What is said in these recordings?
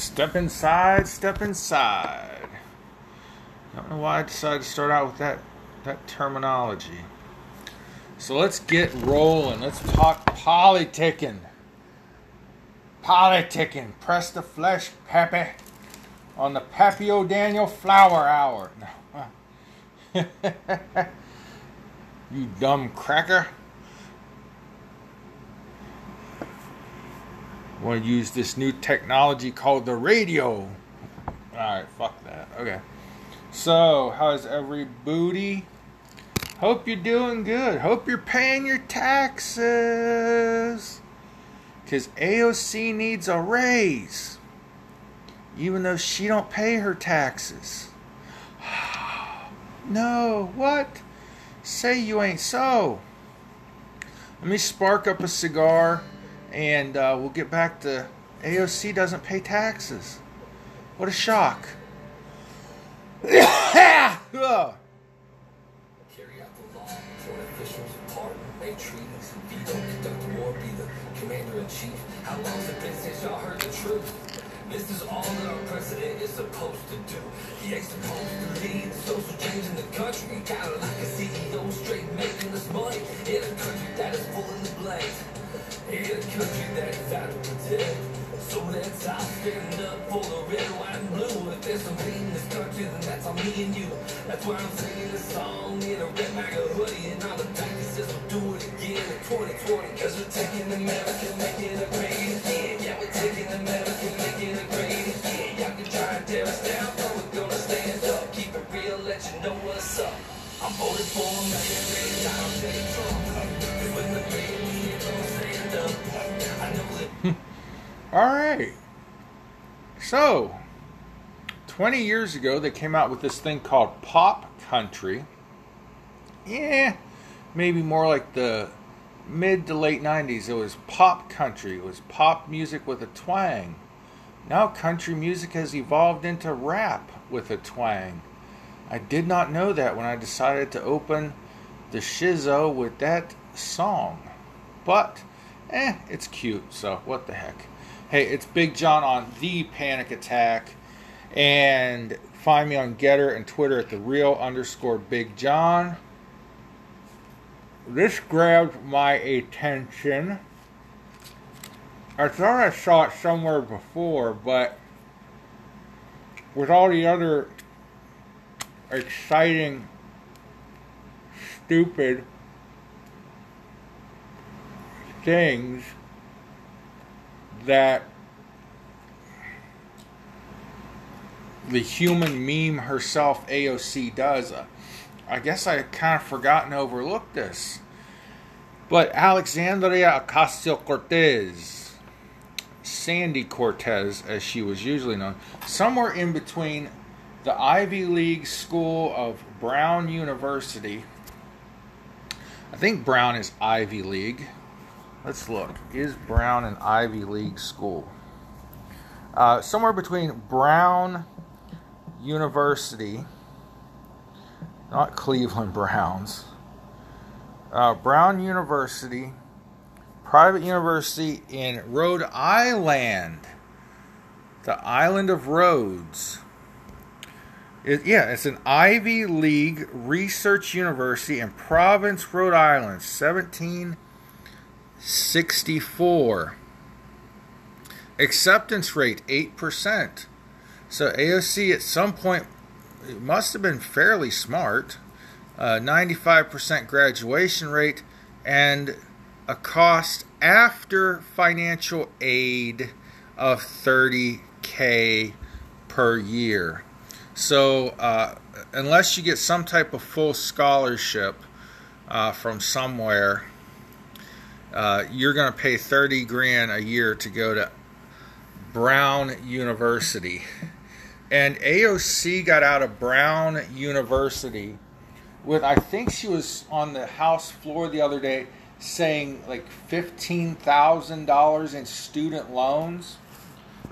Step inside, step inside. I don't know why I decided to start out with that that terminology. So let's get rolling. Let's talk politicking. Politicking. Press the flesh, Pappy. On the Pappy O'Daniel Flour Hour. You dumb cracker. Want to use this new technology called the radio. Alright, fuck that. Okay. So, how's every booty? Hope you're doing good. Hope you're paying your taxes. Because AOC needs a raise. Even though she don't pay her taxes. no, what? Say you ain't so. Let me spark up a cigar and uh, we'll get back to AOC doesn't pay taxes. What a shock. This is all that our president is supposed to do. He ain't supposed to lead social change in the country. Kind of like a CEO straight making us money in a country that is full in the blank. In a country that is out of protect. So let's all stand up for the red, white, and blue. If there's some hate in this country, then that's on me and you. That's why I'm singing this song in a red MAGA hoodie. And all the practices will do it again in 2020. Cause we're taking America, making it great again. Yeah, we're taking America, making it great again. Y'all can try and tear us down, but we're gonna stand up. Keep it real, let you know what's up. I'm voting for America, Donald J. Trump. And when the man here All right. So, 20 years ago, they came out with this thing called pop country. Yeah, maybe more like the mid to late 90s. It was pop country, it was pop music with a twang. Now, country music has evolved into rap with a twang. I did not know that when I decided to open the Shizzo with that song. But, eh, it's cute, so what the heck. Hey, it's Big John on The Panic Attack. And find me on GETTR and Twitter at the real underscore Big John. This grabbed my attention. I thought I saw it somewhere before, but with all the other exciting, stupid things that the human meme herself, AOC, does. Uh, I guess I kind of forgot and overlooked this. But Alexandria Ocasio Cortez, Sandy Cortez, as she was usually known, somewhere in between the Ivy League school of Brown University. I think Brown is Ivy League. Let's look. Is Brown an Ivy League school? Uh, somewhere between Brown University, not Cleveland Browns, uh, Brown University, private university in Rhode Island, the island of Rhodes. It, yeah, it's an Ivy League research university in Providence, Rhode Island, 1764. Acceptance rate 8%. So AOC at some point must have been fairly smart. Uh, 95% graduation rate and a cost after financial aid of 30k per year. So, uh, unless you get some type of full scholarship uh, from somewhere, uh, you're going to pay 30 grand a year to go to Brown University. And AOC got out of Brown University with, I think she was on the House floor the other day saying like $15,000 in student loans.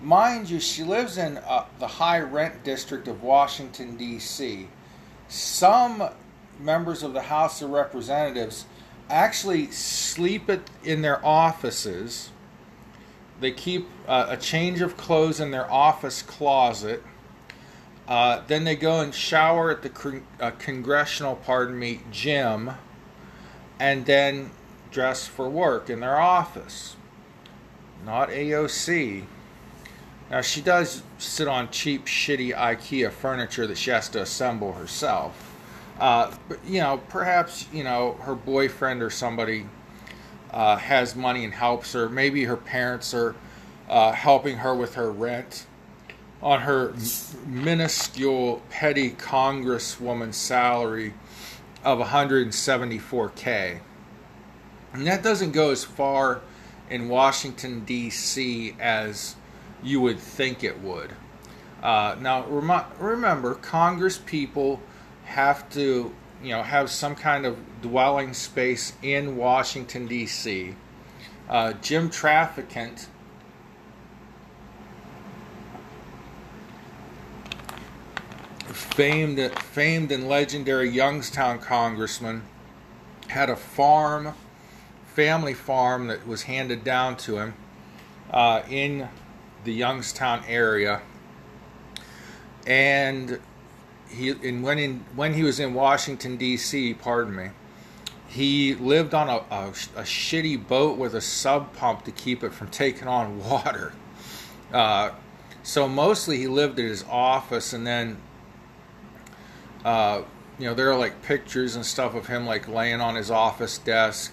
Mind you, she lives in uh, the high rent district of Washington, D.C. Some members of the House of Representatives actually sleep at, in their offices they keep uh, a change of clothes in their office closet. Uh, then they go and shower at the con- uh, congressional, pardon me, gym, and then dress for work in their office. Not AOC. Now she does sit on cheap, shitty IKEA furniture that she has to assemble herself. Uh, you know, perhaps you know her boyfriend or somebody uh, has money and helps her. Maybe her parents are uh, helping her with her rent on her minuscule petty congresswoman salary of 174k. And that doesn't go as far in Washington D.C. as you would think it would. Uh, now, rem- remember, Congress people have to, you know, have some kind of dwelling space in Washington D.C. Uh, Jim Traficant. Famed, famed and legendary Youngstown congressman had a farm, family farm that was handed down to him uh, in the Youngstown area, and he and when in when he was in Washington D.C. Pardon me, he lived on a, a, a shitty boat with a sub pump to keep it from taking on water. Uh, so mostly he lived at his office, and then uh, you know there are like pictures and stuff of him like laying on his office desk,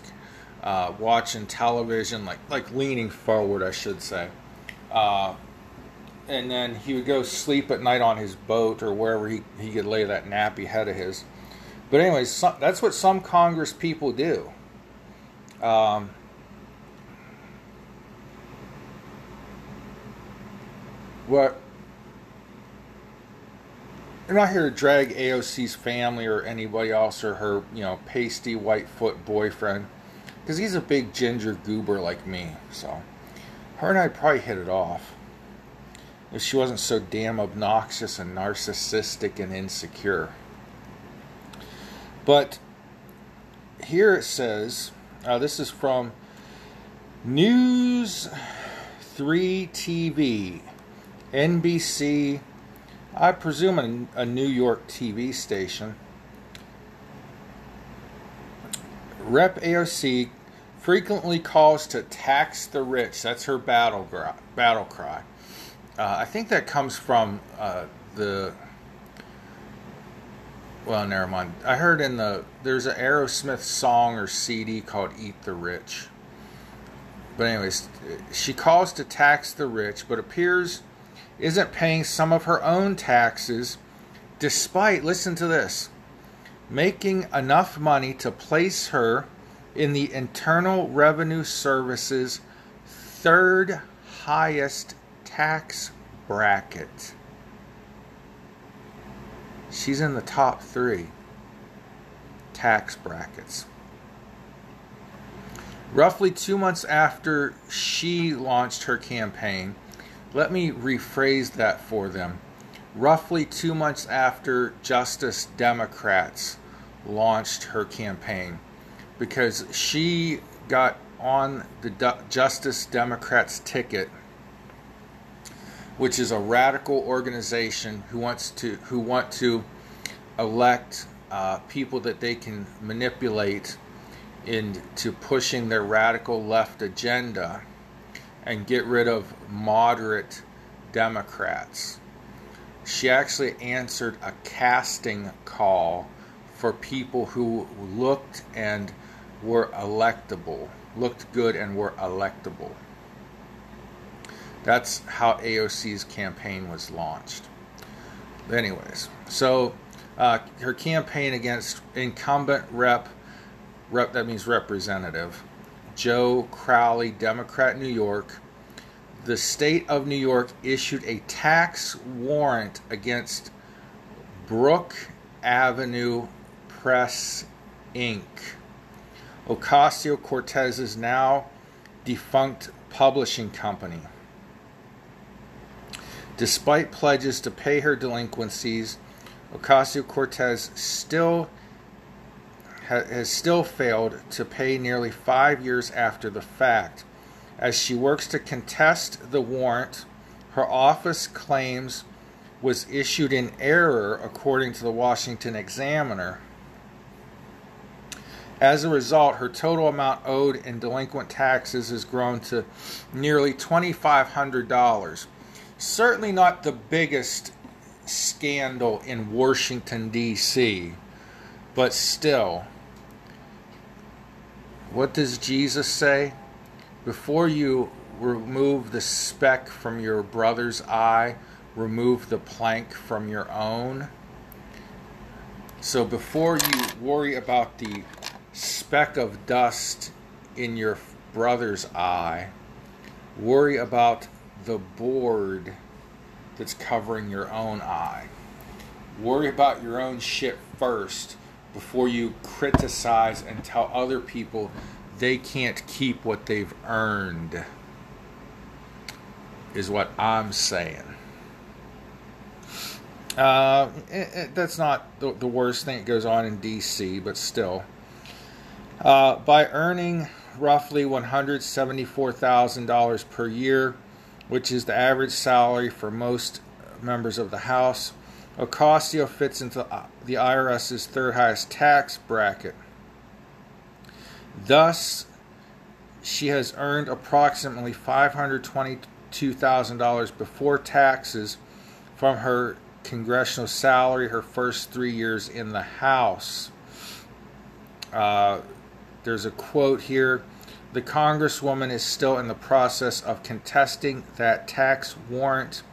uh, watching television, like like leaning forward, I should say. And then he would go sleep at night on his boat or wherever he, he could lay that nappy head of his. But anyways, some, that's what some Congress people do. Um, what I'm not here to drag AOC's family or anybody else or her, you know, pasty white foot boyfriend, because he's a big ginger goober like me. So, her and I'd probably hit it off if she wasn't so damn obnoxious and narcissistic and insecure. But here it says, uh, this is from News 3 TV, NBC, I presume a, a New York TV station. Rep AOC frequently calls to tax the rich. That's her battle, battle cry. Uh, I think that comes from uh, the. Well, never mind. I heard in the there's an Aerosmith song or CD called "Eat the Rich." But anyways, she calls to tax the rich, but appears isn't paying some of her own taxes, despite listen to this, making enough money to place her in the Internal Revenue Service's third highest tax bracket. She's in the top three tax brackets. Roughly two months after she launched her campaign, let me rephrase that for them. Roughly two months after Justice Democrats launched her campaign, because she got on the Justice Democrats ticket which is a radical organization who wants to who want to elect uh, people that they can manipulate into pushing their radical left agenda and get rid of moderate Democrats. She actually answered a casting call for people who looked and were electable, looked good and were electable. That's how AOC's campaign was launched. Anyways, so uh, her campaign against incumbent rep, rep that means representative, Joe Crowley, Democrat, New York. The state of New York issued a tax warrant against Brook Avenue Press Inc. Ocasio Cortez's now defunct publishing company. Despite pledges to pay her delinquencies, Ocasio Cortez still has still failed to pay nearly five years after the fact. As she works to contest the warrant, her office claims was issued in error, according to the Washington Examiner. As a result, her total amount owed in delinquent taxes has grown to nearly $2,500. Certainly not the biggest scandal in Washington, D.C., but still, what does Jesus say? Before you remove the speck from your brother's eye, remove the plank from your own. So before you worry about the speck of dust in your brother's eye, worry about the board that's covering your own eye. Worry about your own shit first before you criticize and tell other people they can't keep what they've earned, is what I'm saying. Uh, it, it, that's not the, the, worst thing that goes on in DC, but still. Uh, by earning roughly $174,000 per year, which is the average salary for most members of the House, Ocasio fits into the IRS's third highest tax bracket. Thus, she has earned approximately $522,000 before taxes from her congressional salary her first three years in the House. Uh, there's a quote here. The Congresswoman is still in the process of contesting that tax warrant.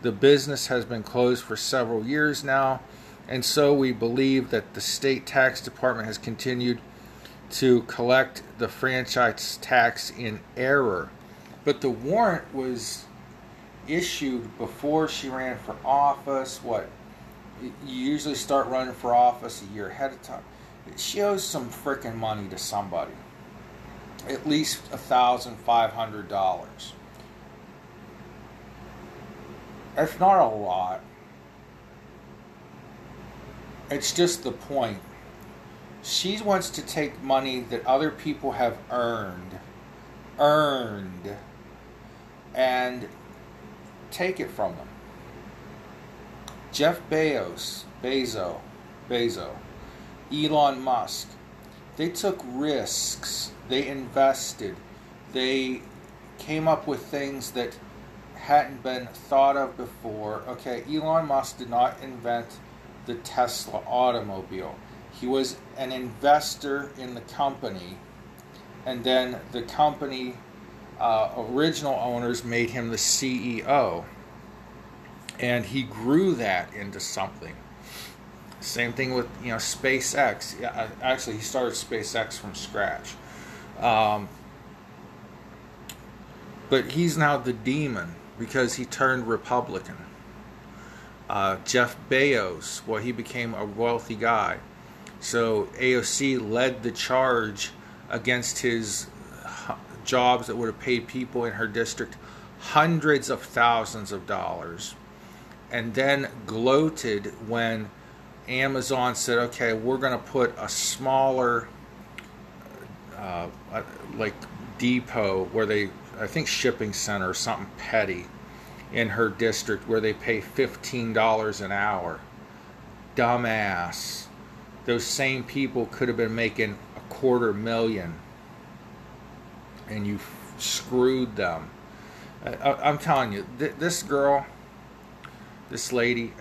The business has been closed for several years now, and so we believe that the state tax department has continued to collect the franchise tax in error. But the warrant was issued before she ran for office. What you usually start running for office a year ahead of time. She owes some freaking money to somebody, at least a thousand five hundred dollars. It's not a lot. It's just the point. She wants to take money that other people have earned, earned, and take it from them. Jeff Bezos, Bezo, Bezo, Elon Musk, they took risks. They invested. They came up with things that hadn't been thought of before. Okay, Elon Musk did not invent the Tesla automobile. He was an investor in the company, and then the company uh, original owners made him the CEO. And he grew that into something. Same thing with you know SpaceX. Yeah, actually, he started SpaceX from scratch. Um, but he's now the demon because he turned Republican. Uh, Jeff Bezos, well, he became a wealthy guy. So AOC led the charge against his jobs that would have paid people in her district hundreds of thousands of dollars, and then gloated when Amazon said, okay, we're going to put a smaller, uh, like, depot where they, I think, shipping center or something petty in her district where they pay $15 an hour. Dumbass. Those same people could have been making a quarter million and you screwed them. I, am telling you, th- this girl, this lady,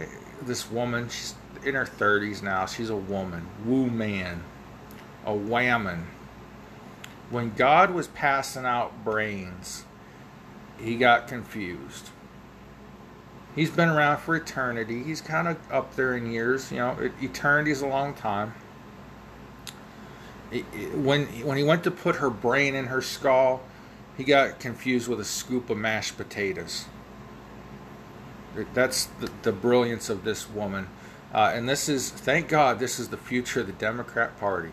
this woman, she's in her 30s now. She's a woman, woo man, a whammon. When God was passing out brains, he got confused. He's been around for eternity. He's kind of up there in years. You know, eternity is a long time when when he went to put her brain in her skull, he got confused with a scoop of mashed potatoes. That's the, the brilliance of this woman, uh, and this is thank God this is the future of the Democrat Party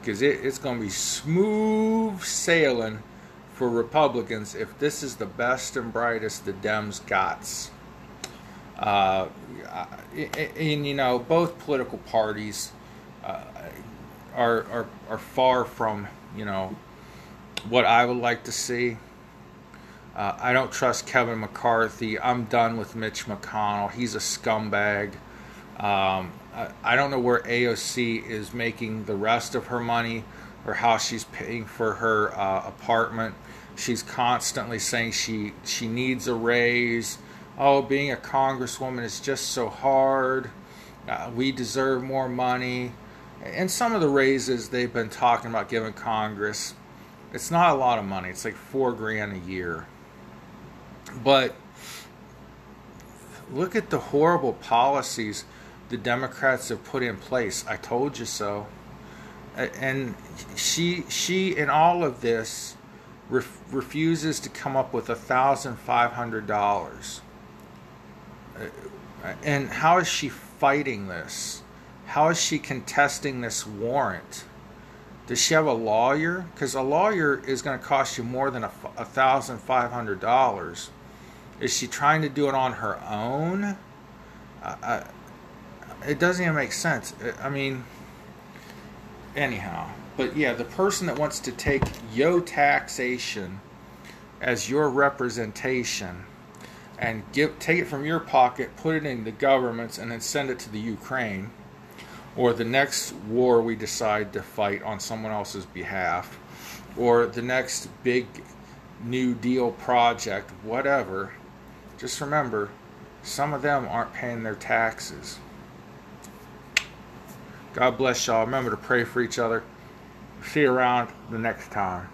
because it, it's going to be smooth sailing for Republicans if this is the best and brightest the Dems got. Uh, and you know both political parties. Uh, are, are, are far from, you know, what I would like to see. Uh, I don't trust Kevin McCarthy. I'm done with Mitch McConnell. He's a scumbag. Um, I, I don't know where AOC is making the rest of her money or how she's paying for her uh, apartment. She's constantly saying she she needs a raise. Oh, being a congresswoman is just so hard. Uh, we deserve more money. And some of the raises they've been talking about giving Congress, it's not a lot of money. It's like four grand a year. But look at the horrible policies the Democrats have put in place. I told you so. And she, she, in all of this, ref, refuses to come up with a thousand five hundred dollars. Uh, and how is she fighting this? How is she contesting this warrant? Does she have a lawyer? Because a lawyer is going to cost you more than a thousand five hundred dollars. Is she trying to do it on her own? Uh, it doesn't even make sense. I mean, anyhow. But yeah, the person that wants to take yo taxation as your representation and give take it from your pocket, put it in the government's, and then send it to the Ukraine or the next war we decide to fight on someone else's behalf, or the next big New Deal project, whatever, just remember some of them aren't paying their taxes. God bless y'all. Remember to pray for each other. See you around the next time.